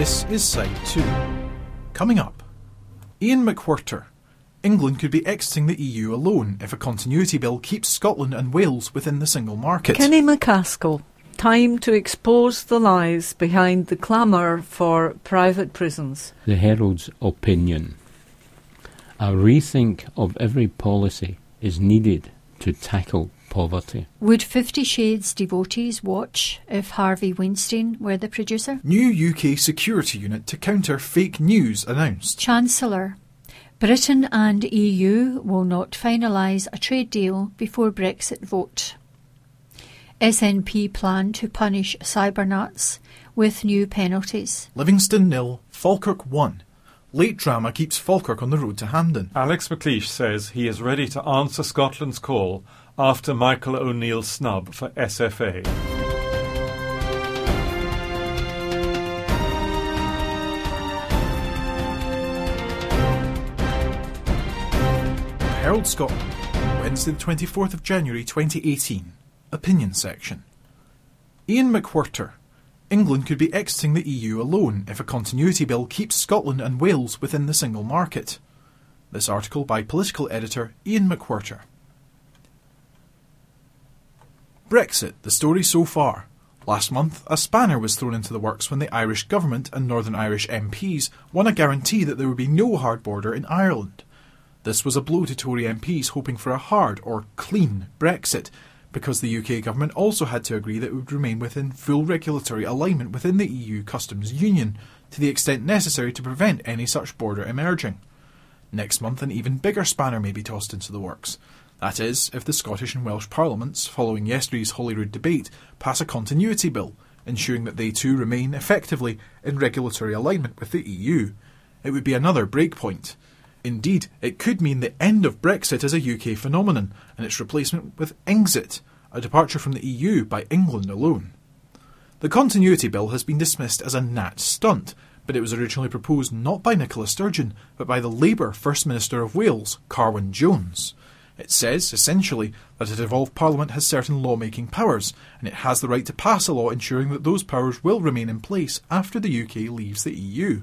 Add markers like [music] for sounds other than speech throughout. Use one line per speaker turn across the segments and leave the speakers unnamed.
This is side two. Coming up, Ian McWhirter. England could be exiting the EU alone if a continuity bill keeps Scotland and Wales within the single market.
Kenny MacAskill. Time to expose the lies behind the clamour for private prisons.
The Herald's opinion. A rethink of every policy is needed to tackle poverty.
Would Fifty Shades devotees watch if Harvey Weinstein were the producer?
New UK security unit to counter fake news announced.
Chancellor. Britain and EU will not finalise a trade deal before Brexit vote. SNP plan to punish cybernats with new penalties.
Livingston nil, Falkirk 1. Late drama keeps Falkirk on the road to Hampden.
Alex McLeish says he is ready to answer Scotland's call after Michael O'Neill's snub for SFA.
Herald Scotland, Wednesday, the 24th of January 2018. Opinion section. Ian McWhirter. England could be exiting the EU alone if a continuity bill keeps Scotland and Wales within the single market. This article by political editor Ian McWhirter. Brexit, the story so far. Last month, a spanner was thrown into the works when the Irish government and Northern Irish MPs won a guarantee that there would be no hard border in Ireland. This was a blow to Tory MPs hoping for a hard or clean Brexit, because the UK government also had to agree that it would remain within full regulatory alignment within the EU customs union, to the extent necessary to prevent any such border emerging. Next month, an even bigger spanner may be tossed into the works. That is, if the Scottish and Welsh parliaments, following yesterday's Holyrood debate, pass a continuity bill, ensuring that they too remain effectively in regulatory alignment with the EU. It would be another breakpoint. Indeed, it could mean the end of Brexit as a UK phenomenon and its replacement with exit, a departure from the EU by England alone. The Continuity Bill has been dismissed as a Nat stunt, but it was originally proposed not by Nicola Sturgeon, but by the Labour First Minister of Wales, Carwyn Jones. It says, essentially, that a devolved Parliament has certain lawmaking powers, and it has the right to pass a law ensuring that those powers will remain in place after the UK leaves the EU.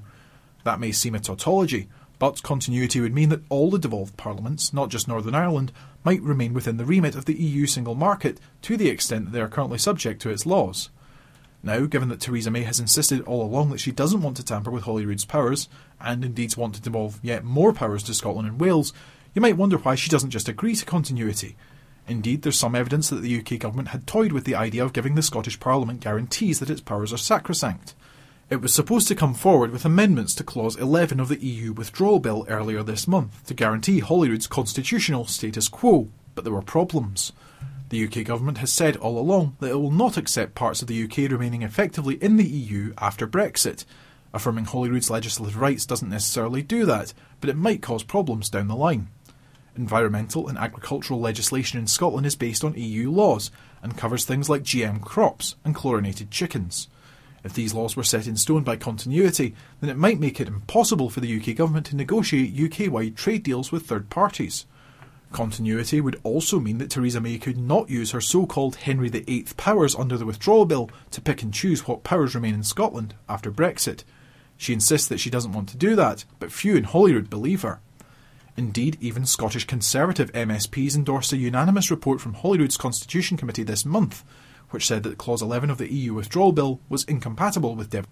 That may seem a tautology, but continuity would mean that all the devolved parliaments, not just Northern Ireland, might remain within the remit of the EU single market to the extent that they are currently subject to its laws. Now, given that Theresa May has insisted all along that she doesn't want to tamper with Holyrood's powers, and indeed want to devolve yet more powers to Scotland and Wales, you might wonder why she doesn't just agree to continuity. Indeed, there's some evidence that the UK government had toyed with the idea of giving the Scottish Parliament guarantees that its powers are sacrosanct. It was supposed to come forward with amendments to Clause 11 of the EU Withdrawal Bill earlier this month to guarantee Holyrood's constitutional status quo, but there were problems. The UK government has said all along that it will not accept parts of the UK remaining effectively in the EU after Brexit. Affirming Holyrood's legislative rights doesn't necessarily do that, but it might cause problems down the line. Environmental and agricultural legislation in Scotland is based on EU laws and covers things like GM crops and chlorinated chickens. If these laws were set in stone by continuity, then it might make it impossible for the UK government to negotiate UK wide trade deals with third parties. Continuity would also mean that Theresa May could not use her so called Henry VIII powers under the withdrawal bill to pick and choose what powers remain in Scotland after Brexit. She insists that she doesn't want to do that, but few in Holyrood believe her. Indeed, even Scottish Conservative MSPs endorsed a unanimous report from Holyrood's Constitution Committee this month, which said that Clause 11 of the EU Withdrawal Bill was incompatible with Dev.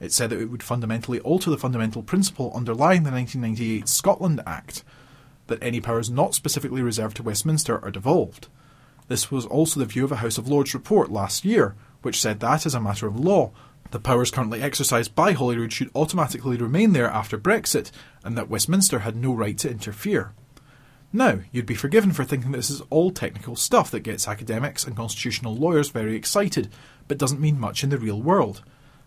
It said that it would fundamentally alter the fundamental principle underlying the 1998 Scotland Act, that any powers not specifically reserved to Westminster are devolved. This was also the view of a House of Lords report last year, which said that, as a matter of law, the powers currently exercised by Holyrood should automatically remain there after Brexit, and that Westminster had no right to interfere. Now, you'd be forgiven for thinking this is all technical stuff that gets academics and constitutional lawyers very excited, but doesn't mean much in the real world.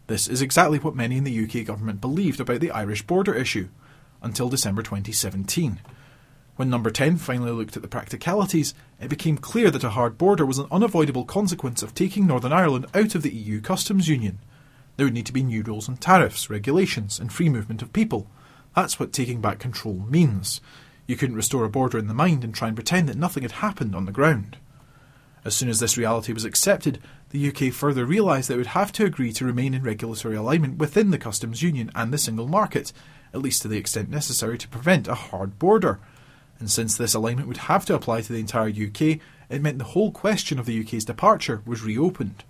This is exactly what many in the UK government believed about the Irish border issue, until December 2017. When Number 10 finally looked at the practicalities, it became clear that a hard border was an unavoidable consequence of taking Northern Ireland out of the EU customs union. There would need to be new rules on tariffs, regulations, and free movement of people. That's what taking back control means. You couldn't restore a border in the mind and try and pretend that nothing had happened on the ground. As soon as this reality was accepted, the UK further realised that it would have to agree to remain in regulatory alignment within the customs union and the single market, at least to the extent necessary to prevent a hard border. And since this alignment would have to apply to the entire UK, it meant the whole question of the UK's departure was reopened.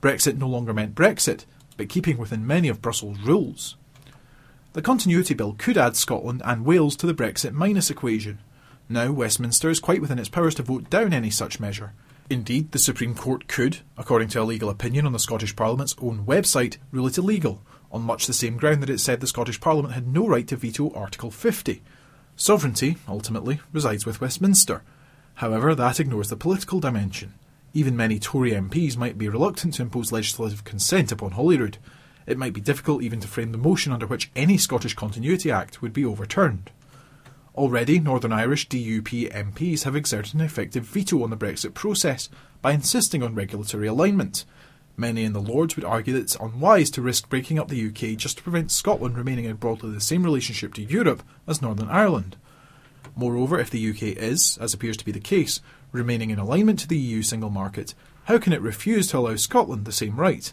Brexit no longer meant Brexit, but keeping within many of Brussels' rules. The Continuity Bill could add Scotland and Wales to the Brexit minus equation. Now, Westminster is quite within its powers to vote down any such measure. Indeed, the Supreme Court could, according to a legal opinion on the Scottish Parliament's own website, rule it illegal, on much the same ground that it said the Scottish Parliament had no right to veto Article 50. Sovereignty, ultimately, resides with Westminster. However, that ignores the political dimension. Even many Tory MPs might be reluctant to impose legislative consent upon Holyrood. It might be difficult even to frame the motion under which any Scottish Continuity Act would be overturned. Already, Northern Irish DUP MPs have exerted an effective veto on the Brexit process by insisting on regulatory alignment. Many in the Lords would argue that it's unwise to risk breaking up the UK just to prevent Scotland remaining in broadly the same relationship to Europe as Northern Ireland. Moreover, if the UK is, as appears to be the case, remaining in alignment to the EU single market, how can it refuse to allow Scotland the same right?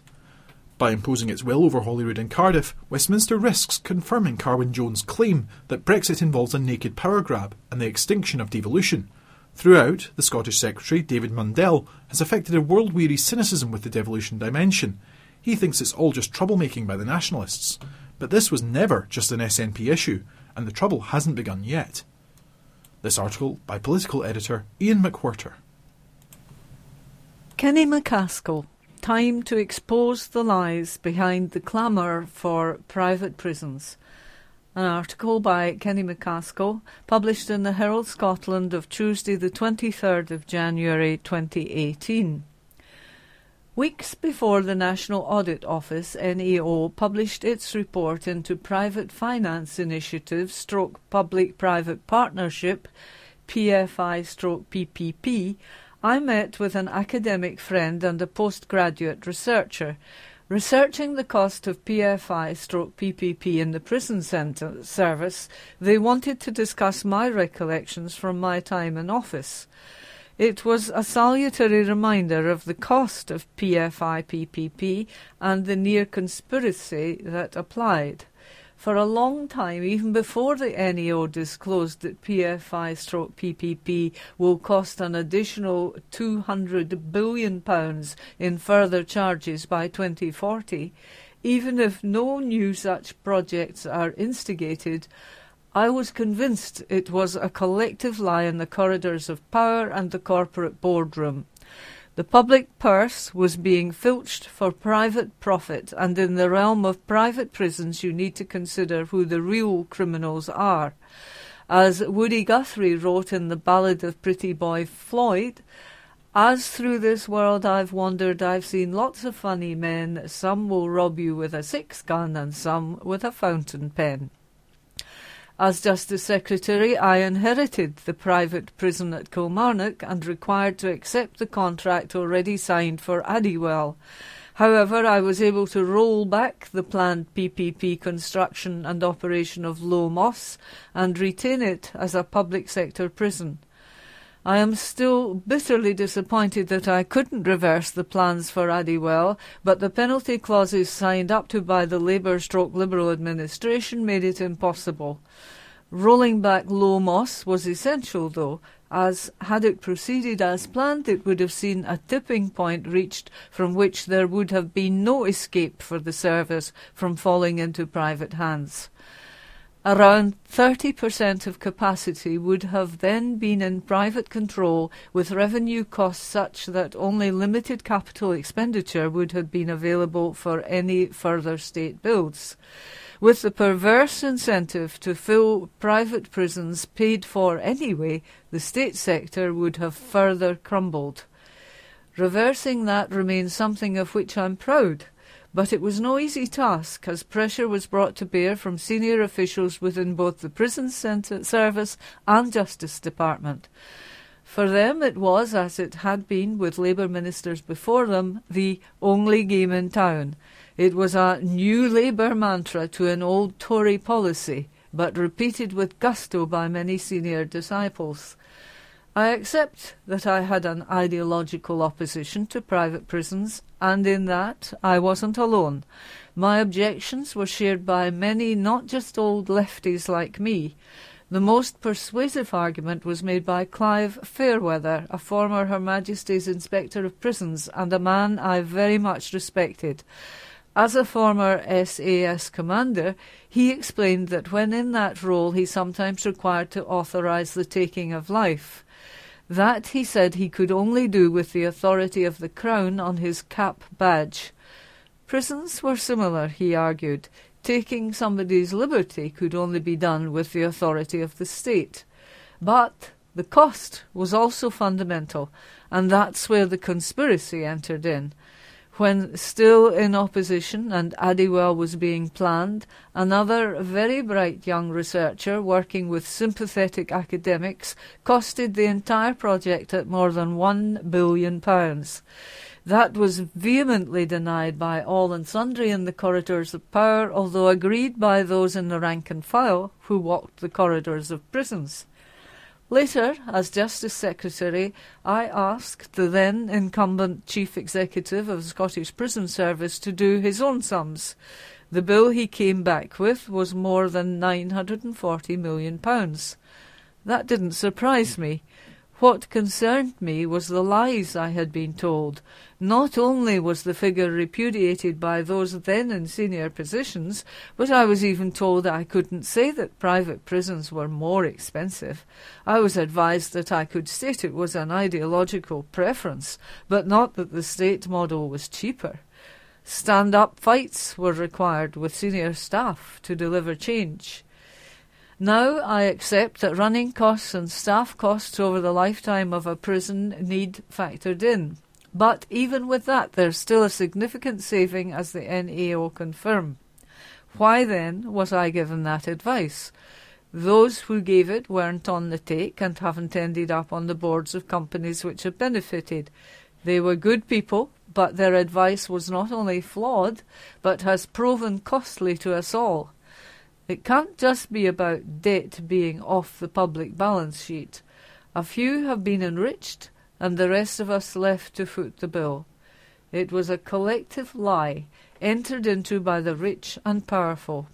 By imposing its will over Holyrood and Cardiff, Westminster risks confirming Carwyn Jones' claim that Brexit involves a naked power grab and the extinction of devolution. Throughout, the Scottish Secretary, David Mundell, has affected a world weary cynicism with the devolution dimension. He thinks it's all just troublemaking by the nationalists. But this was never just an SNP issue, and the trouble hasn't begun yet. This article by political editor Ian McWhirter.
Kenny MacAskill time to expose the lies behind the clamour for private prisons. An article by Kenny MacAskill, published in the Herald Scotland of Tuesday, the 23rd of January 2018. Weeks before the National Audit Office NAO published its report into Private Finance Initiative stroke Public Private Partnership PFI stroke PPP I met with an academic friend and a postgraduate researcher. Researching the cost of PFI stroke PPP in the prison center service, they wanted to discuss my recollections from my time in office. It was a salutary reminder of the cost of PFI PPP and the near conspiracy that applied. For a long time, even before the NAO disclosed that PFI stroke PPP will cost an additional £200 billion in further charges by 2040, even if no new such projects are instigated, I was convinced it was a collective lie in the corridors of power and the corporate boardroom. The public purse was being filched for private profit, and in the realm of private prisons, you need to consider who the real criminals are. As Woody Guthrie wrote in the ballad of Pretty Boy Floyd, as through this world I've wandered, I've seen lots of funny men. Some will rob you with a six gun, and some with a fountain pen. As Justice Secretary, I inherited the private prison at Kilmarnock and required to accept the contract already signed for Addiewell. However, I was able to roll back the planned PPP construction and operation of Low Moss and retain it as a public sector prison. I am still bitterly disappointed that I couldn't reverse the plans for Addiewell, but the penalty clauses signed up to by the Labour stroke Liberal administration made it impossible. Rolling back Low Moss was essential, though, as had it proceeded as planned, it would have seen a tipping point reached from which there would have been no escape for the service from falling into private hands. Around 30% of capacity would have then been in private control, with revenue costs such that only limited capital expenditure would have been available for any further state builds. With the perverse incentive to fill private prisons paid for anyway, the state sector would have further crumbled. Reversing that remains something of which I'm proud. But it was no easy task, as pressure was brought to bear from senior officials within both the Prison Service and Justice Department. For them, it was, as it had been with Labour ministers before them, the only game in town. It was a new Labour mantra to an old Tory policy, but repeated with gusto by many senior disciples. I accept that I had an ideological opposition to private prisons, and in that I wasn't alone. My objections were shared by many, not just old lefties like me. The most persuasive argument was made by Clive Fairweather, a former Her Majesty's Inspector of Prisons and a man I very much respected. As a former SAS commander, he explained that when in that role he sometimes required to authorise the taking of life. That, he said, he could only do with the authority of the Crown on his cap badge. Prisons were similar, he argued. Taking somebody's liberty could only be done with the authority of the state. But the cost was also fundamental, and that's where the conspiracy entered in. When still in opposition and Addiewell was being planned, another very bright young researcher working with sympathetic academics costed the entire project at more than one billion pounds. That was vehemently denied by all and sundry in the corridors of power, although agreed by those in the rank and file who walked the corridors of prisons. Later, as Justice Secretary, I asked the then incumbent Chief Executive of the Scottish Prison Service to do his own sums. The bill he came back with was more than £940 million. That didn't surprise me. What concerned me was the lies I had been told. Not only was the figure repudiated by those then in senior positions, but I was even told I couldn't say that private prisons were more expensive. I was advised that I could state it was an ideological preference, but not that the state model was cheaper. Stand up fights were required with senior staff to deliver change. Now I accept that running costs and staff costs over the lifetime of a prison need factored in. But even with that, there's still a significant saving, as the NAO confirm. Why then was I given that advice? Those who gave it weren't on the take and haven't ended up on the boards of companies which have benefited. They were good people, but their advice was not only flawed, but has proven costly to us all. It can't just be about debt being off the public balance sheet. A few have been enriched, and the rest of us left to foot the bill. It was a collective lie entered into by the rich and powerful.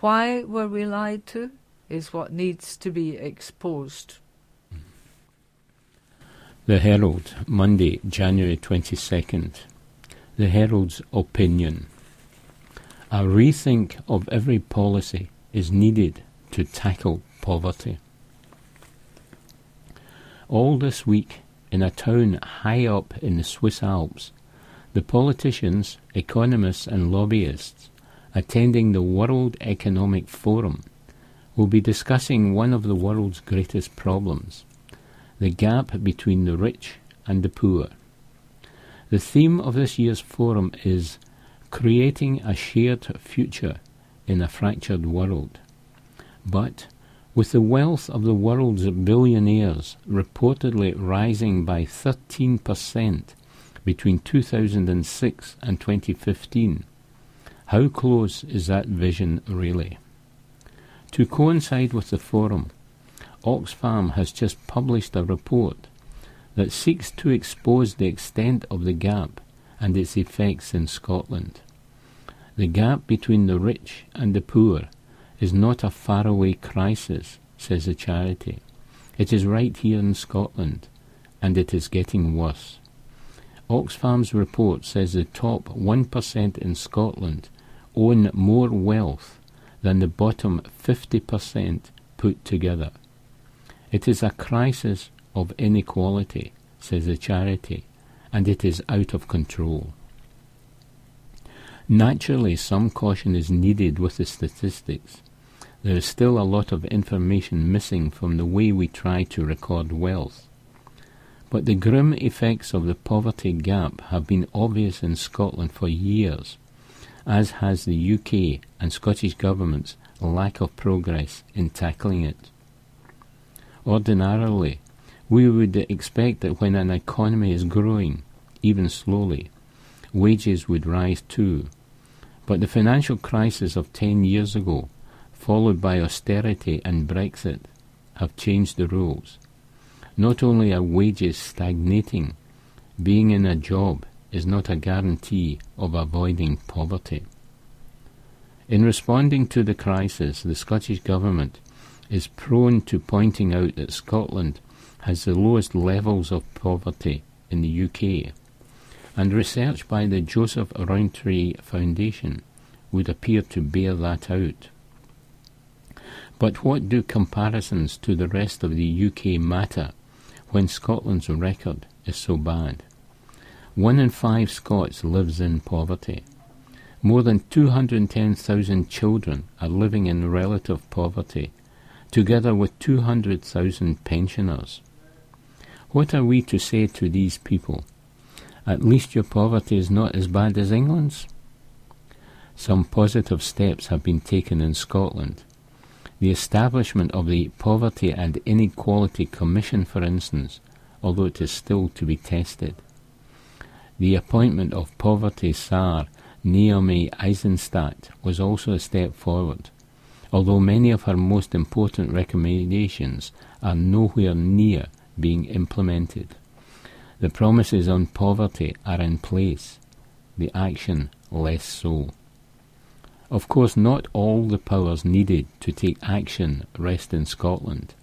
Why were we lied to is what needs to be exposed.
The Herald, Monday, January 22nd. The Herald's opinion. A rethink of every policy is needed to tackle poverty. All this week, in a town high up in the Swiss Alps, the politicians, economists, and lobbyists attending the World Economic Forum will be discussing one of the world's greatest problems the gap between the rich and the poor. The theme of this year's forum is creating a shared future in a fractured world. But with the wealth of the world's billionaires reportedly rising by 13% between 2006 and 2015, how close is that vision really? To coincide with the forum, Oxfam has just published a report that seeks to expose the extent of the gap and its effects in Scotland. The gap between the rich and the poor is not a faraway crisis, says the charity. It is right here in Scotland, and it is getting worse. Oxfam's report says the top 1% in Scotland own more wealth than the bottom 50% put together. It is a crisis of inequality, says the charity, and it is out of control. Naturally, some caution is needed with the statistics. There is still a lot of information missing from the way we try to record wealth. But the grim effects of the poverty gap have been obvious in Scotland for years, as has the UK and Scottish government's lack of progress in tackling it. Ordinarily, we would expect that when an economy is growing, even slowly, wages would rise too. But the financial crisis of ten years ago, followed by austerity and Brexit, have changed the rules. not only are wages stagnating, being in a job is not a guarantee of avoiding poverty. In responding to the crisis, the Scottish Government is prone to pointing out that Scotland has the lowest levels of poverty in the UK, and research by the Joseph Rowntree Foundation would appear to bear that out. But what do comparisons to the rest of the UK matter when Scotland's record is so bad? One in five Scots lives in poverty. More than 210,000 children are living in relative poverty, together with 200,000 pensioners. What are we to say to these people? At least your poverty is not as bad as England's? Some positive steps have been taken in Scotland. The establishment of the Poverty and Inequality Commission, for instance, although it is still to be tested. The appointment of Poverty Tsar Naomi Eisenstadt was also a step forward, although many of her most important recommendations are nowhere near being implemented. The promises on poverty are in place, the action less so. Of course, not all the powers needed to take action rest in Scotland,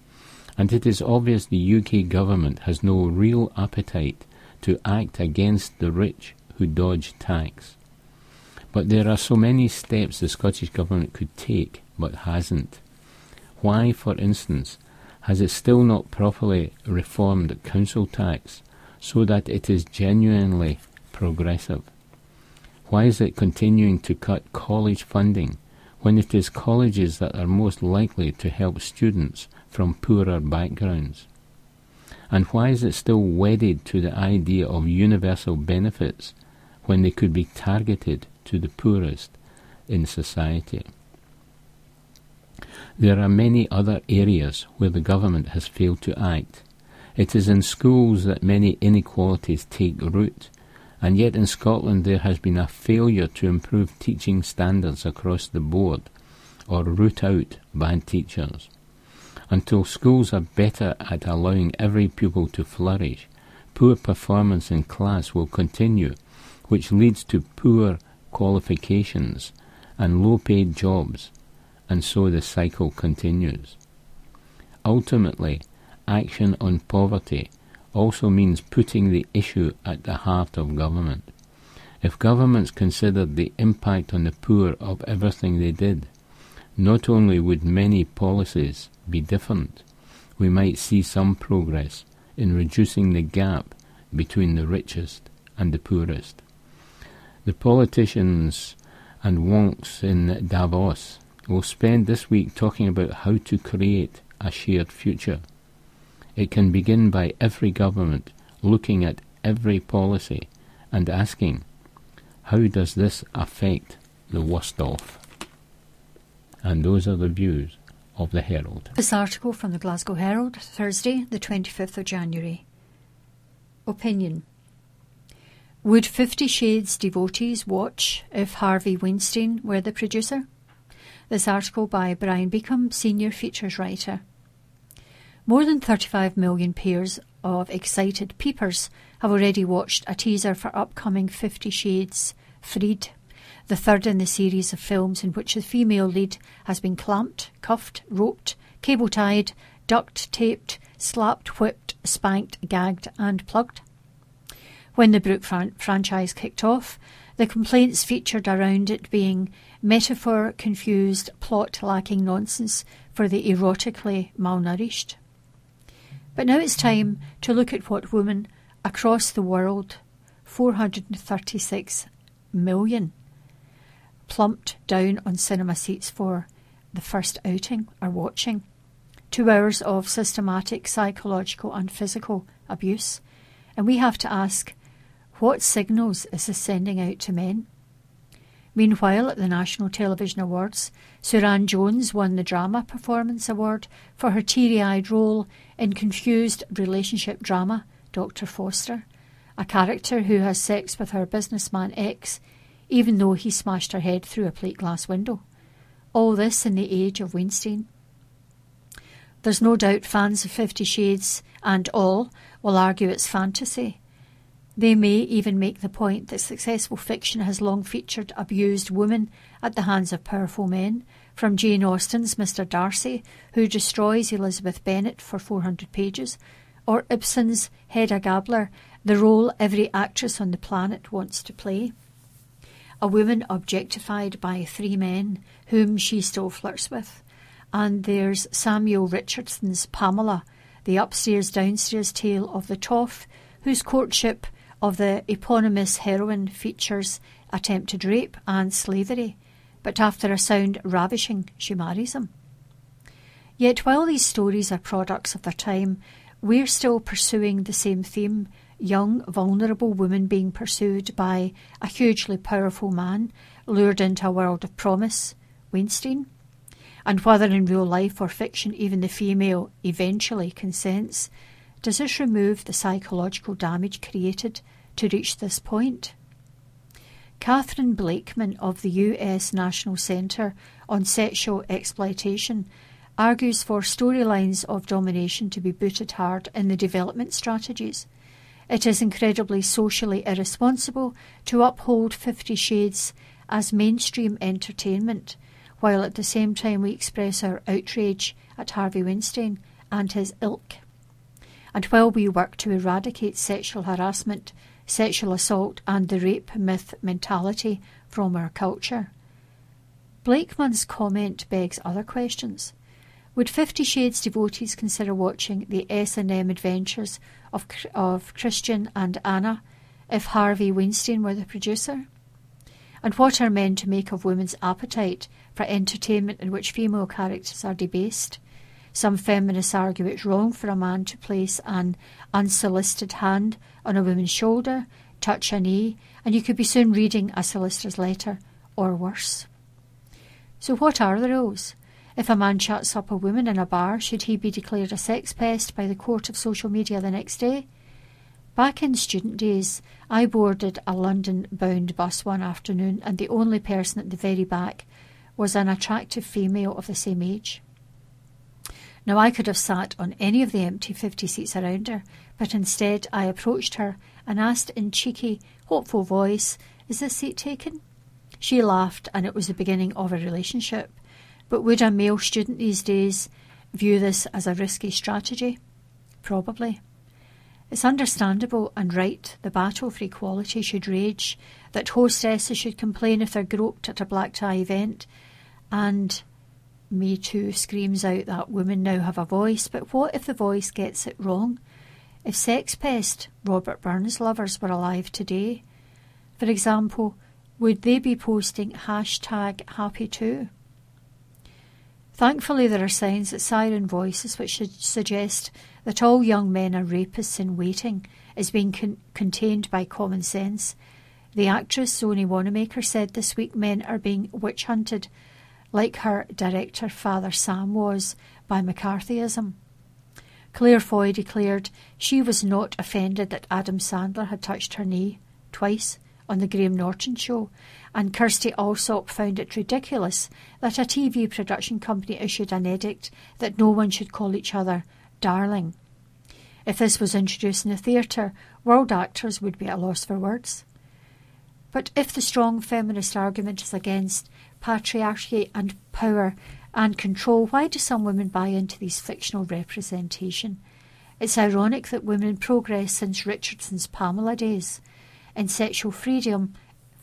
and it is obvious the UK government has no real appetite to act against the rich who dodge tax. But there are so many steps the Scottish Government could take but hasn't. Why, for instance, has it still not properly reformed council tax so that it is genuinely progressive? Why is it continuing to cut college funding when it is colleges that are most likely to help students from poorer backgrounds? And why is it still wedded to the idea of universal benefits when they could be targeted to the poorest in society? There are many other areas where the government has failed to act. It is in schools that many inequalities take root, and yet in Scotland there has been a failure to improve teaching standards across the board or root out bad teachers. Until schools are better at allowing every pupil to flourish, poor performance in class will continue, which leads to poor qualifications and low paid jobs and so the cycle continues. Ultimately, action on poverty also means putting the issue at the heart of government. If governments considered the impact on the poor of everything they did, not only would many policies be different, we might see some progress in reducing the gap between the richest and the poorest. The politicians and wonks in Davos will spend this week talking about how to create a shared future. It can begin by every government looking at every policy and asking, how does this affect the worst off? And those are the views of the Herald.
This article from the Glasgow Herald, Thursday, the 25th of January. Opinion. Would Fifty Shades devotees watch if Harvey Weinstein were the producer? This article by Brian Beacom, senior features writer. More than 35 million pairs of excited peepers have already watched a teaser for upcoming Fifty Shades Freed, the third in the series of films in which the female lead has been clamped, cuffed, roped, cable tied, duct taped, slapped, whipped, spanked, gagged, and plugged. When the Brooke fran- franchise kicked off, the complaints featured around it being metaphor confused, plot lacking nonsense for the erotically malnourished. But now it's time to look at what women across the world, 436 million, plumped down on cinema seats for the first outing are watching. Two hours of systematic psychological and physical abuse. And we have to ask what signals is this sending out to men? Meanwhile, at the National Television Awards, Suranne Jones won the Drama Performance Award for her teary eyed role in confused relationship drama Dr. Foster, a character who has sex with her businessman ex, even though he smashed her head through a plate glass window. All this in the age of Weinstein. There's no doubt fans of Fifty Shades and all will argue it's fantasy. They may even make the point that successful fiction has long featured abused women at the hands of powerful men, from Jane Austen's Mr. Darcy, who destroys Elizabeth Bennet for 400 pages, or Ibsen's Hedda Gabler, the role every actress on the planet wants to play. A woman objectified by three men whom she still flirts with. And there's Samuel Richardson's Pamela, the upstairs downstairs tale of the toff, whose courtship of the eponymous heroine features attempted rape and slavery, but after a sound ravishing, she marries him. Yet while these stories are products of their time, we're still pursuing the same theme young, vulnerable women being pursued by a hugely powerful man, lured into a world of promise, Weinstein. And whether in real life or fiction, even the female eventually consents, does this remove the psychological damage created to reach this point? Catherine Blakeman of the US National Centre on Sexual Exploitation argues for storylines of domination to be booted hard in the development strategies. It is incredibly socially irresponsible to uphold Fifty Shades as mainstream entertainment, while at the same time we express our outrage at Harvey Weinstein and his ilk. And while we work to eradicate sexual harassment, sexual assault, and the rape myth mentality from our culture. Blakeman's comment begs other questions. Would Fifty Shades devotees consider watching the S&M adventures of, of Christian and Ana if Harvey Weinstein were the producer? And what are men to make of women's appetite for entertainment in which female characters are debased? Some feminists argue it's wrong for a man to place an unsolicited hand on a woman's shoulder, touch a knee, and you could be soon reading a solicitor's letter, or worse. So, what are the rules? If a man chats up a woman in a bar, should he be declared a sex pest by the court of social media the next day? Back in student days, I boarded a London bound bus one afternoon, and the only person at the very back was an attractive female of the same age. Now, I could have sat on any of the empty 50 seats around her, but instead I approached her and asked in cheeky, hopeful voice, Is this seat taken? She laughed, and it was the beginning of a relationship. But would a male student these days view this as a risky strategy? Probably. It's understandable and right the battle for equality should rage, that hostesses should complain if they're groped at a black tie event, and Me Too screams out that women now have a voice, but what if the voice gets it wrong? If sex pest Robert Burns lovers were alive today, for example, would they be posting hashtag happy too? Thankfully, there are signs that siren voices which should suggest that all young men are rapists in waiting is being con- contained by common sense. The actress Zoe Wanamaker said this week men are being witch hunted, like her director father Sam was, by McCarthyism. Claire Foy declared she was not offended that Adam Sandler had touched her knee twice on the Graham Norton show, and Kirsty Allsopp found it ridiculous that a TV production company issued an edict that no one should call each other darling. If this was introduced in the theatre, world actors would be at a loss for words. But if the strong feminist argument is against patriarchy and power and control, why do some women buy into these fictional representation? It's ironic that women progress since Richardson's Pamela days in sexual freedom,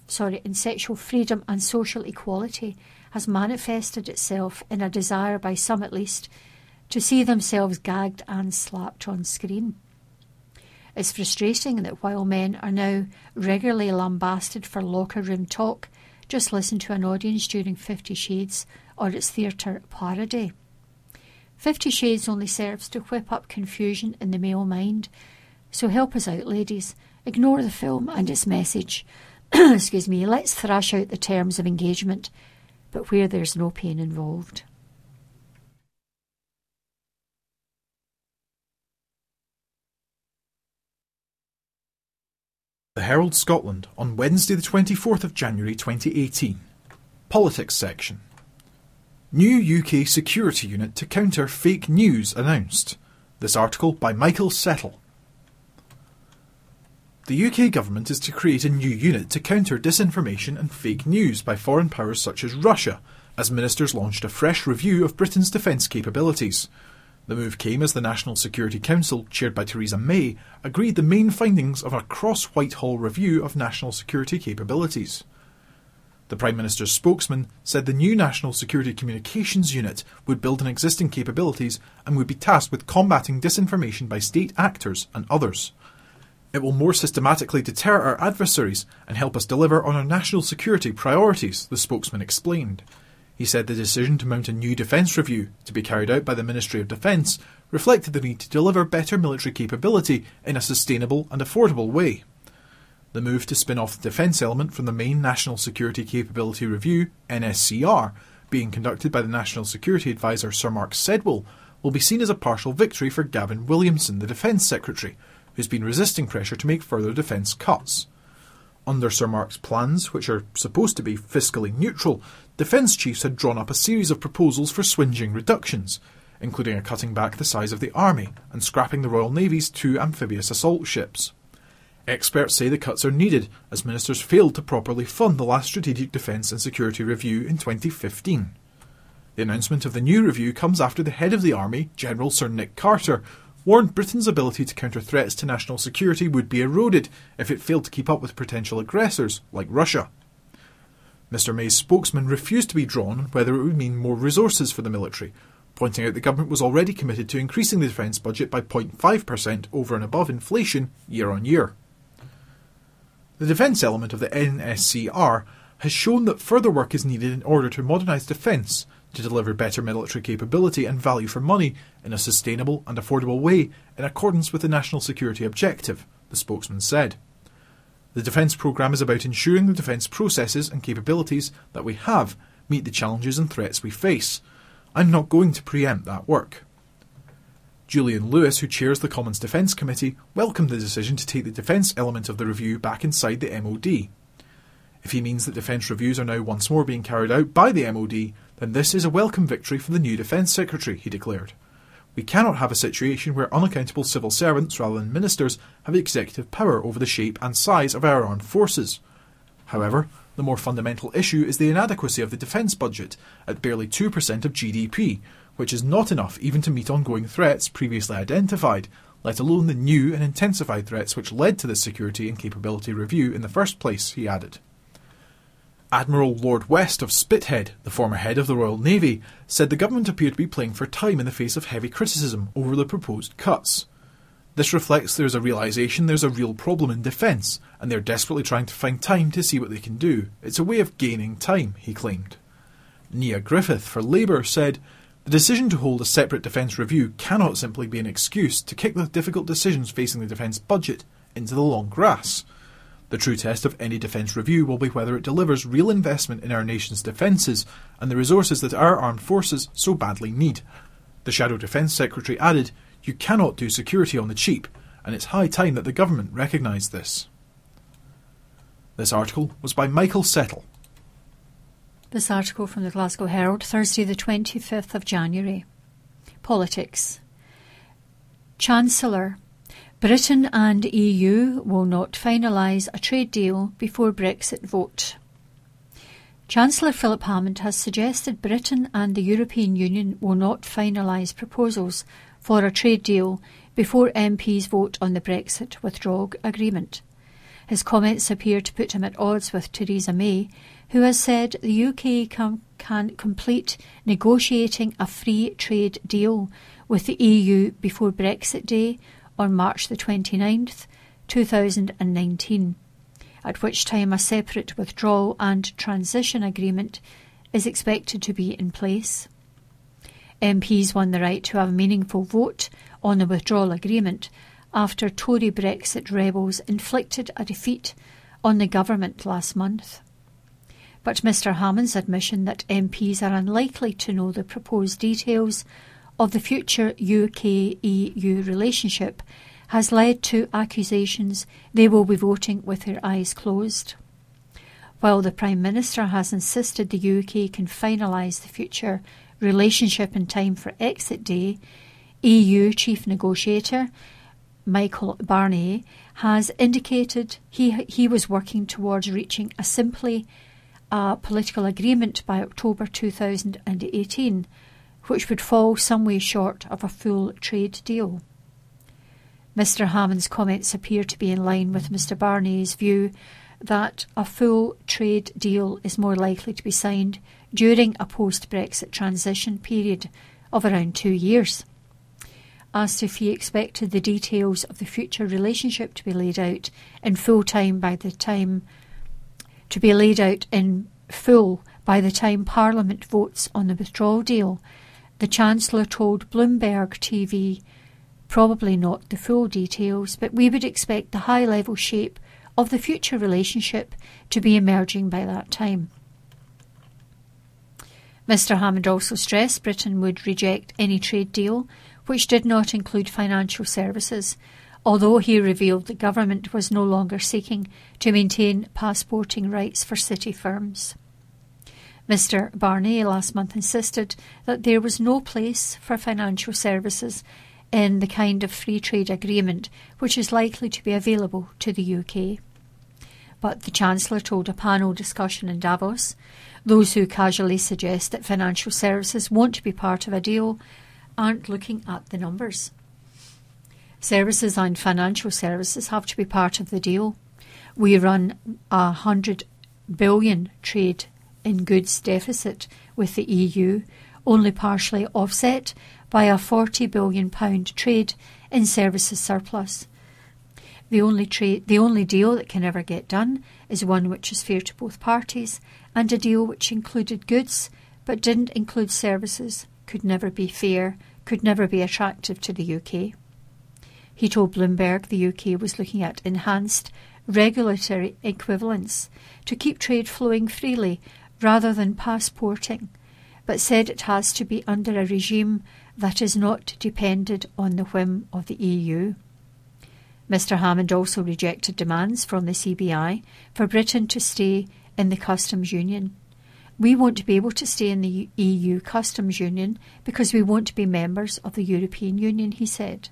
sorry, in sexual freedom and social equality has manifested itself in a desire by some at least to see themselves gagged and slapped on screen. It's frustrating that while men are now regularly lambasted for locker room talk, just listen to an audience during Fifty Shades or its theatre parody. Fifty Shades only serves to whip up confusion in the male mind, so help us out, ladies, Ignore the film and its message. [clears throat] Excuse me, let's thrash out the terms of engagement, but where there's no pain involved.
The Herald Scotland on Wednesday, the 24th of January 2018. Politics section. New UK security unit to counter fake news announced. This article by Michael Settle. The UK government is to create a new unit to counter disinformation and fake news by foreign powers such as Russia, as ministers launched a fresh review of Britain's defence capabilities. The move came as the National Security Council, chaired by Theresa May, agreed the main findings of a cross Whitehall review of national security capabilities. The Prime Minister's spokesman said the new National Security Communications Unit would build on existing capabilities and would be tasked with combating disinformation by state actors and others. It will more systematically deter our adversaries and help us deliver on our national security priorities, the spokesman explained. He said the decision to mount a new defence review, to be carried out by the Ministry of Defence, reflected the need to deliver better military capability in a sustainable and affordable way. The move to spin off the defence element from the main National Security Capability Review, NSCR, being conducted by the National Security Advisor Sir Mark Sedwill, will be seen as a partial victory for Gavin Williamson, the Defence Secretary, who's been resisting pressure to make further defence cuts. Under Sir Mark's plans, which are supposed to be fiscally neutral, defence chiefs had drawn up a series of proposals for swinging reductions, including a cutting back the size of the army and scrapping the Royal Navy's two amphibious assault ships. Experts say the cuts are needed as ministers failed to properly fund the last Strategic Defence and Security Review in 2015. The announcement of the new review comes after the head of the Army, General Sir Nick Carter, warned Britain's ability to counter threats to national security would be eroded if it failed to keep up with potential aggressors like Russia. Mr May's spokesman refused to be drawn on whether it would mean more resources for the military, pointing out the government was already committed to increasing the defence budget by 0.5% over and above inflation year on year. The defence element of the NSCR has shown that further work is needed in order to modernise defence to deliver better military capability and value for money in a sustainable and affordable way in accordance with the national security objective, the spokesman said. The defence programme is about ensuring the defence processes and capabilities that we have meet the challenges and threats we face. I'm not going to preempt that work. Julian Lewis, who chairs the Commons Defence Committee, welcomed the decision to take the defence element of the review back inside the MOD. If he means that defence reviews are now once more being carried out by the MOD, then this is a welcome victory for the new Defence Secretary, he declared. We cannot have a situation where unaccountable civil servants rather than ministers have executive power over the shape and size of our armed forces. However, the more fundamental issue is the inadequacy of the defence budget at barely 2% of GDP, which is not enough even to meet ongoing threats previously identified, let alone the new and intensified threats which led to the security and capability review in the first place, he added. Admiral Lord West of Spithead, the former head of the Royal Navy, said the government appeared to be playing for time in the face of heavy criticism over the proposed cuts. This reflects there's a realisation there's a real problem in defence, and they're desperately trying to find time to see what they can do. It's a way of gaining time, he claimed. Nia Griffith for Labour said, The decision to hold a separate defence review cannot simply be an excuse to kick the difficult decisions facing the defence budget into the long grass. The true test of any defence review will be whether it delivers real investment in our nation's defences and the resources that our armed forces so badly need. The Shadow Defence Secretary added, You cannot do security on the cheap, and it's high time that the government recognised this. This article was by Michael Settle.
This article from the Glasgow Herald, Thursday, the 25th of January. Politics. Chancellor Britain and EU will not finalise a trade deal before Brexit vote. Chancellor Philip Hammond has suggested Britain and the European Union will not finalise proposals for a trade deal before MPs vote on the Brexit withdrawal agreement. His comments appear to put him at odds with Theresa May, who has said the UK can, can complete negotiating a free trade deal with the EU before Brexit Day on March the 29th, 2019, at which time a separate withdrawal and transition agreement is expected to be in place. MPs won the right to have a meaningful vote on the withdrawal agreement after Tory Brexit rebels inflicted a defeat on the government last month. But Mr Hammond's admission that MPs are unlikely to know the proposed details of the future UK EU relationship has led to accusations they will be voting with their eyes closed. While the Prime Minister has insisted the UK can finalise the future relationship in time for exit day, EU chief negotiator Michael Barnier has indicated he he was working towards reaching a simply uh, political agreement by October 2018, which would fall some way short of a full trade deal. Mr. Hammond's comments appear to be in line with Mr. Barnier's view that a full trade deal is more likely to be signed during a post Brexit transition period of around two years. Asked if he expected the details of the future relationship to be laid out in full time by the time to be laid out in full by the time Parliament votes on the withdrawal deal, the Chancellor told Bloomberg TV probably not the full details, but we would expect the high level shape of the future relationship to be emerging by that time. Mr. Hammond also stressed Britain would reject any trade deal which did not include financial services, although he revealed the government was no longer seeking to maintain passporting rights for city firms. Mr. Barnier last month insisted that there was no place for financial services in the kind of free trade agreement which is likely to be available to the UK. But the Chancellor told a panel discussion in Davos those who casually suggest that financial services won't be part of a deal aren't looking at the numbers. Services and financial services have to be part of the deal. We run a hundred billion trade in goods deficit with the EU, only partially offset by a £40 billion trade in services surplus. The only, trade, the only deal that can ever get done is one which is fair to both parties, and a deal which included goods but didn't include services could never be fair, could never be attractive to the UK. He told Bloomberg the UK was looking at enhanced regulatory equivalence to keep trade flowing freely rather than passporting, but said it has to be under a regime that is not dependent on the whim of the EU. Mr. Hammond also rejected demands from the CBI for Britain to stay in the customs union. We won't be able to stay in the EU customs union because we won't be members of the European Union, he said.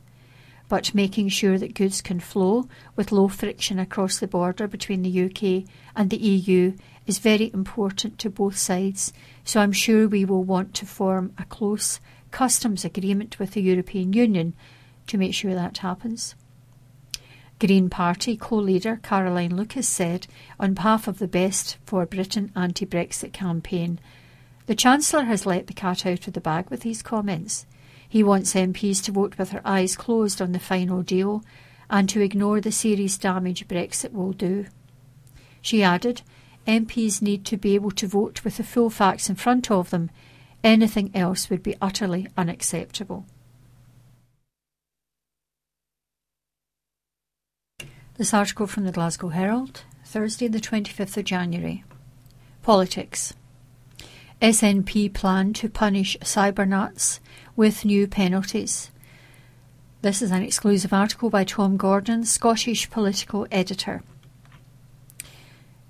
But making sure that goods can flow with low friction across the border between the UK and the EU is very important to both sides, so I'm sure we will want to form a close customs agreement with the European Union to make sure that happens. Green Party co leader Caroline Lucas said, on behalf of the Best for Britain anti Brexit campaign, the Chancellor has let the cat out of the bag with these comments. He wants MPs to vote with their eyes closed on the final deal and to ignore the serious damage Brexit will do. She added, MPs need to be able to vote with the full facts in front of them. Anything else would be utterly unacceptable. This article from the Glasgow Herald, Thursday, the 25th of January. Politics. SNP plan to punish cybernats with new penalties. This is an exclusive article by Tom Gordon, Scottish political editor.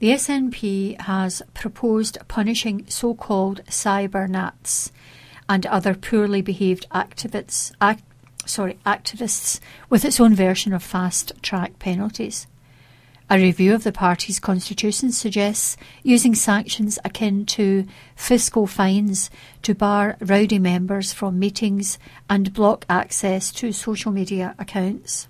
The SNP has proposed punishing so called cybernats and other poorly behaved activists, act, sorry, activists with its own version of fast track penalties. A review of the party's constitution suggests using sanctions akin to fiscal fines to bar rowdy members from meetings and block access to social media accounts.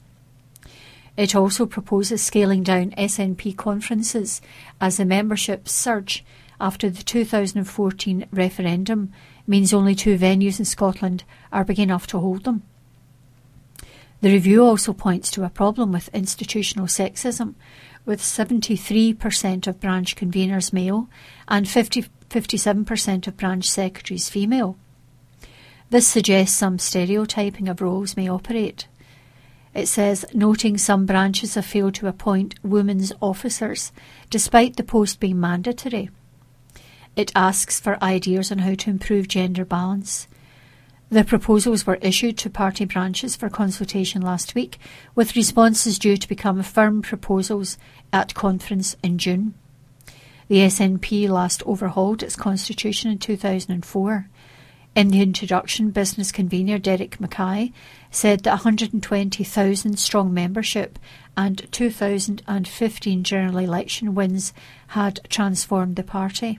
It also proposes scaling down SNP conferences as the membership surge after the 2014 referendum means only two venues in Scotland are big enough to hold them. The review also points to a problem with institutional sexism, with 73% of branch conveners male and 50, 57% of branch secretaries female. This suggests some stereotyping of roles may operate. It says, noting some branches have failed to appoint women's officers, despite the post being mandatory. It asks for ideas on how to improve gender balance. The proposals were issued to party branches for consultation last week, with responses due to become firm proposals at conference in June. The SNP last overhauled its constitution in 2004. In the introduction, business convener Derek Mackay said that 120,000 strong membership and 2015 general election wins had transformed the party.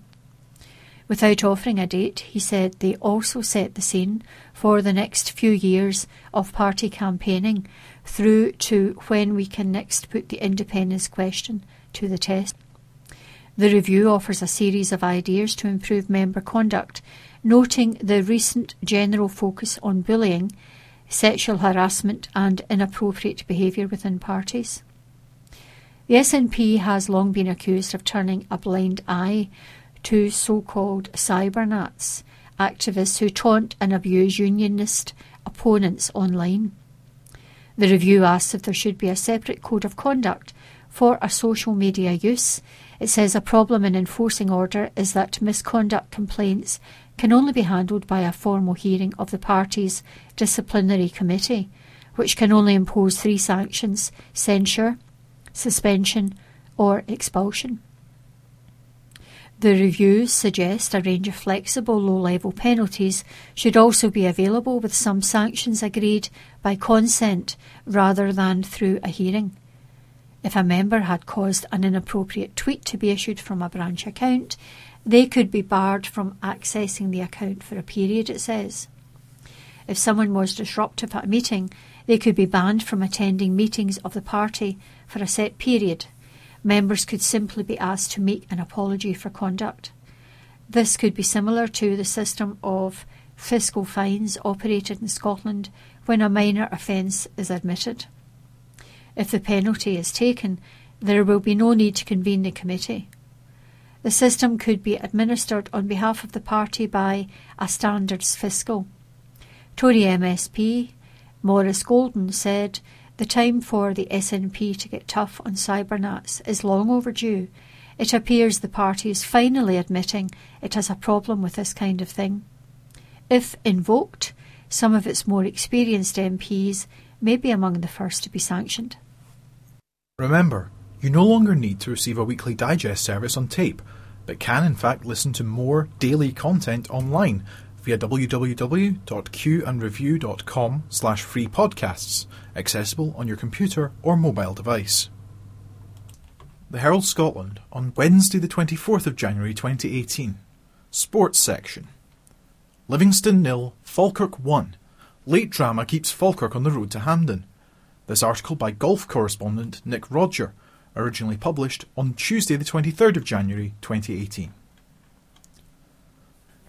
Without offering a date, he said they also set the scene for the next few years of party campaigning through to when we can next put the independence question to the test. The review offers a series of ideas to improve member conduct, noting the recent general focus on bullying, sexual harassment, and inappropriate behaviour within parties. The SNP has long been accused of turning a blind eye to so called cybernats, activists who taunt and abuse unionist opponents online. The review asks if there should be a separate code of conduct for a social media use. It says a problem in enforcing order is that misconduct complaints can only be handled by a formal hearing of the party's disciplinary committee, which can only impose three sanctions censure, suspension, or expulsion. The reviews suggest a range of flexible low level penalties should also be available, with some sanctions agreed by consent rather than through a hearing. If a member had caused an inappropriate tweet to be issued from a branch account, they could be barred from accessing the account for a period, it says. If someone was disruptive at a meeting, they could be banned from attending meetings of the party for a set period. Members could simply be asked to make an apology for conduct. This could be similar to the system of fiscal fines operated in Scotland when a minor offence is admitted. If the penalty is taken, there will be no need to convene the committee. The system could be administered on behalf of the party by a standards fiscal. Tory MSP Maurice Golden said the time for the SNP to get tough on cybernats is long overdue. It appears the party is finally admitting it has a problem with this kind of thing. If invoked, some of its more experienced MPs may be among the first to be sanctioned.
Remember, you no longer need to receive a weekly digest service on tape, but can in fact listen to more daily content online via www.qandreview.com slash free podcasts, accessible on your computer or mobile device. The Herald Scotland on Wednesday the 24th of January 2018. Sports section. Livingston nil, Falkirk 1. Late drama keeps Falkirk on the road to Hampden. This article by golf correspondent Nick Rodger, originally published on Tuesday, the 23rd of January 2018.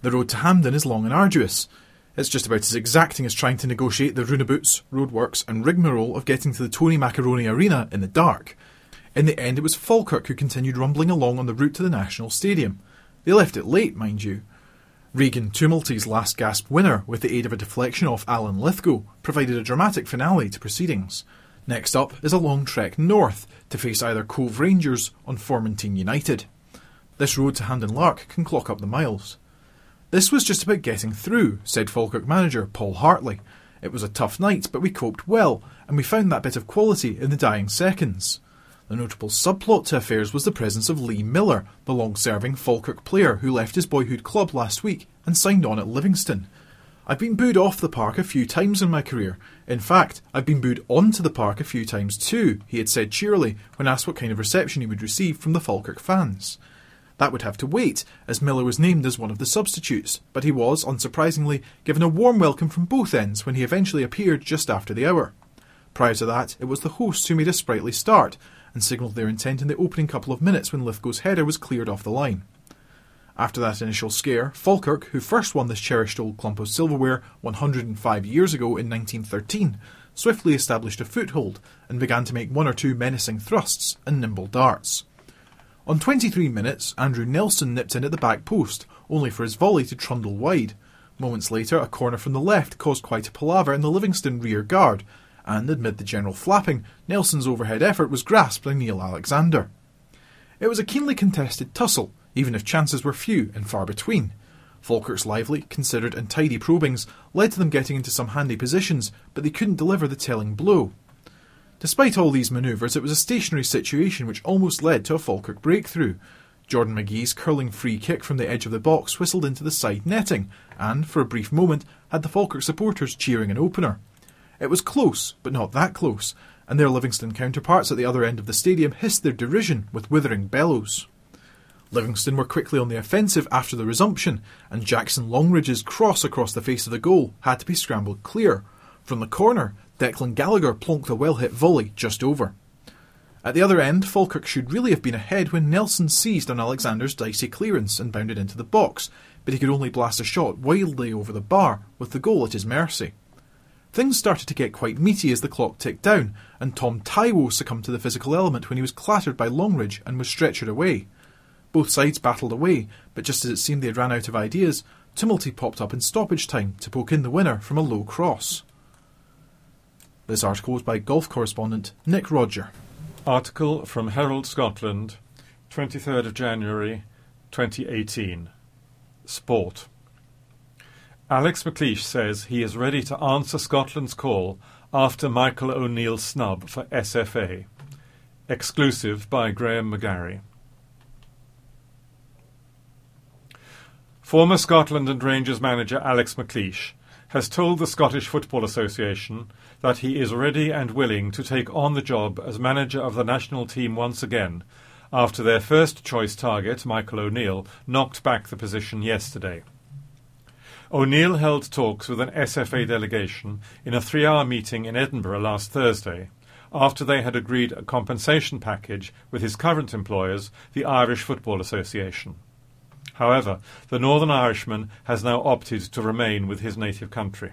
The road to Hampden is long and arduous. It's just about as exacting as trying to negotiate the runabouts, roadworks, and rigmarole of getting to the Tony Macaroni Arena in the dark. In the end, it was Falkirk who continued rumbling along on the route to the National Stadium. They left it late, mind you. Regan Tumulty's last gasp winner, with the aid of a deflection off Alan Lithgow, provided a dramatic finale to proceedings. Next up is a long trek north to face either Cove Rangers or Formartine United. This road to Hampden Lark can clock up the miles. This was just about getting through, said Falkirk manager Paul Hartley. It was a tough night, but we coped well, and we found that bit of quality in the dying seconds. The notable subplot to affairs was the presence of Lee Miller, the long serving Falkirk player who left his boyhood club last week and signed on at Livingston. I've been booed off the park a few times in my career. In fact, I've been booed onto the park a few times too, he had said cheerily when asked what kind of reception he would receive from the Falkirk fans. That would have to wait, as Miller was named as one of the substitutes, but he was, unsurprisingly, given a warm welcome from both ends when he eventually appeared just after the hour. Prior to that, it was the hosts who made a sprightly start, and signalled their intent in the opening couple of minutes when Lithgow's header was cleared off the line. After that initial scare, Falkirk, who first won this cherished old clump of silverware 105 years ago in 1913, swiftly established a foothold and began to make one or two menacing thrusts and nimble darts. On 23 minutes, Andrew Nelson nipped in at the back post, only for his volley to trundle wide. Moments later, a corner from the left caused quite a palaver in the Livingston rear guard, and amid the general flapping, Nelson's overhead effort was grasped by Neil Alexander. It was a keenly contested tussle, even if chances were few and far between. Falkirk's lively, considered, and tidy probings led to them getting into some handy positions, but they couldn't deliver the telling blow. Despite all these manoeuvres, it was a stationary situation which almost led to a Falkirk breakthrough. Jordan McGhee's curling free kick from the edge of the box whistled into the side netting, and, for a brief moment, had the Falkirk supporters cheering an opener. It was close, but not that close, and their Livingston counterparts at the other end of the stadium hissed their derision with withering bellows. Livingston were quickly on the offensive after the resumption, and Jackson Longridge's cross across the face of the goal had to be scrambled clear. From the corner, Declan Gallagher plonked a well hit volley just over. At the other end, Falkirk should really have been ahead when Nelson seized on Alexander's dicey clearance and bounded into the box, but he could only blast a shot wildly over the bar, with the goal at his mercy. Things started to get quite meaty as the clock ticked down, and Tom Taiwo succumbed to the physical element when he was clattered by Longridge and was stretchered away. Both sides battled away, but just as it seemed they had ran out of ideas, Tumulty popped up in stoppage time to poke in the winner from a low cross. This article was by golf correspondent Nick Rodger.
Article from Herald Scotland, 23rd of January 2018. Sport. Alex McLeish says he is ready to answer Scotland's call after Michael O'Neill's snub for SFA. Exclusive by Graeme McGarry. Former Scotland and Rangers manager Alex McLeish has told the Scottish Football Association that he is ready and willing to take on the job as manager of the national team once again, after their first choice target, Michael O'Neill, knocked back the position yesterday. O'Neill held talks with an SFA delegation in a three hour meeting in Edinburgh last Thursday, after they had agreed a compensation package with his current employers, the Irish Football Association. However, the Northern Irishman has now opted to remain with his native country.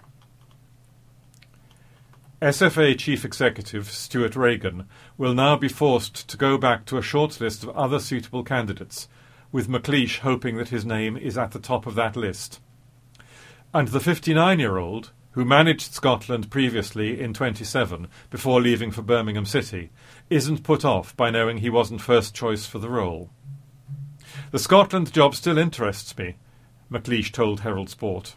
SFA Chief Executive Stewart Regan will now be forced to go back to a short list of other suitable candidates, with McLeish hoping that his name is at the top of that list. And the 59 year old, who managed Scotland previously in 27 before leaving for Birmingham City, isn't put off by knowing he wasn't first choice for the role. The Scotland job still interests me, McLeish told Herald Sport.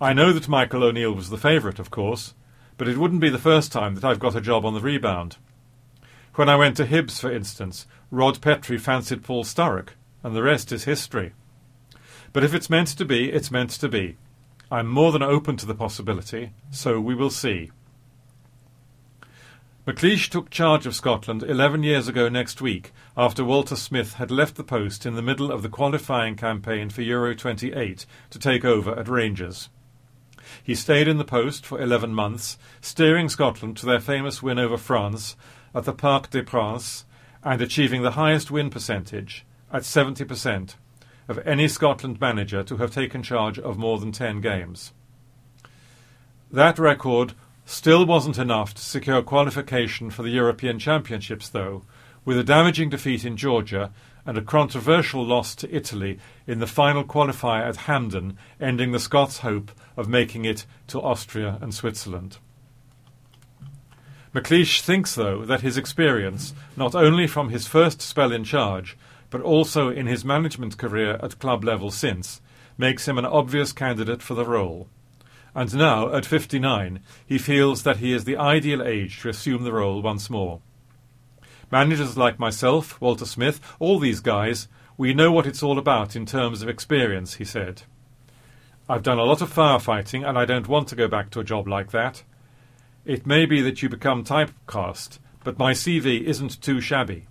I know that Michael O'Neill was the favourite, of course, but it wouldn't be the first time that I've got a job on the rebound. When I went to Hibs, for instance, Rod Petrie fancied Paul Sturrock, and the rest is history. But if it's meant to be, it's meant to be. I'm more than open to the possibility, so we will see. McLeish took charge of Scotland 11 years ago next week after Walter Smith had left the post in the middle of the qualifying campaign for Euro 28 to take over at Rangers. He stayed in the post for 11 months, steering Scotland to their famous win over France at the Parc des Princes and achieving the highest win percentage, at 70%, of any Scotland manager to have taken charge of more than 10 games. That record Still wasn't enough to secure qualification for the European Championships, though, with a damaging defeat in Georgia and a controversial loss to Italy in the final qualifier at Hampden, ending the Scots' hope of making it to Austria and Switzerland. McLeish thinks, though, that his experience, not only from his first spell in charge, but also in his management career at club level since, makes him an obvious candidate for the role and now, at 59, he feels that he is the ideal age to assume the role once more. Managers like myself, Walter Smith, all these guys, we know what it's all about in terms of experience, he said. I've done a lot of firefighting and I don't want to go back to a job like that. It may be that you become typecast, but my CV isn't too shabby.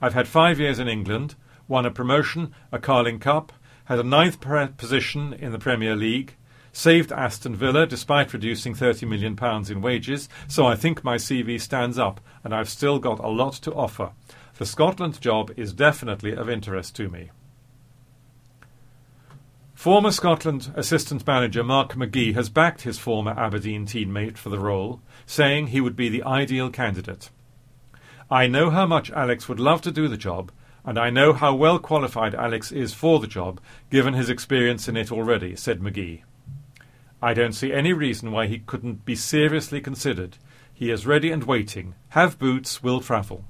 I've had five years in England, won a promotion, a Carling Cup, had a ninth position in the Premier League, saved Aston Villa despite reducing £30 million in wages, so I think my CV stands up and I've still got a lot to offer. The Scotland job is definitely of interest to me. Former Scotland assistant manager Mark McGhee has backed his former Aberdeen teammate for the role, saying he would be the ideal candidate. I know how much Alex would love to do the job, and I know how well qualified Alex is for the job, given his experience in it already, said McGhee. I don't see any reason why he couldn't be seriously considered. He is ready and waiting. Have boots, will travel.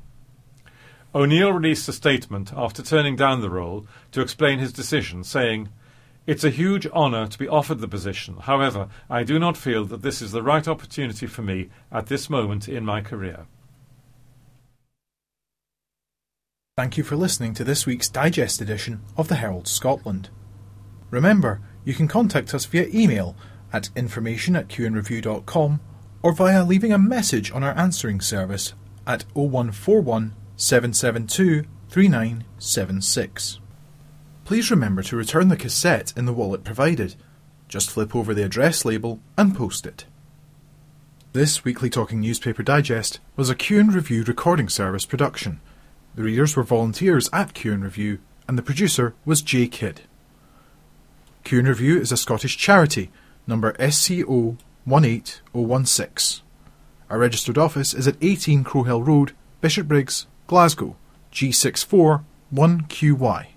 O'Neill released a statement after turning down the role to explain his decision, saying, It's a huge honour to be offered the position. However, I do not feel that this is the right opportunity for me at this moment in my career.
Thank you for listening to this week's digest edition of the Herald Scotland. Remember, you can contact us via email at information at qnreview.com or via leaving a message on our answering service at 0141 772 3976. Please remember to return the cassette in the wallet provided. Just flip over the address label and post it. This weekly Talking Newspaper Digest was a Q and Review recording service production. The readers were volunteers at Q and Review, and the producer was J Kidd. Q and Review is a Scottish charity, number SCO 18016. Our registered office is at 18 Crowhill Road, Bishopbriggs, Glasgow, G64 1QY.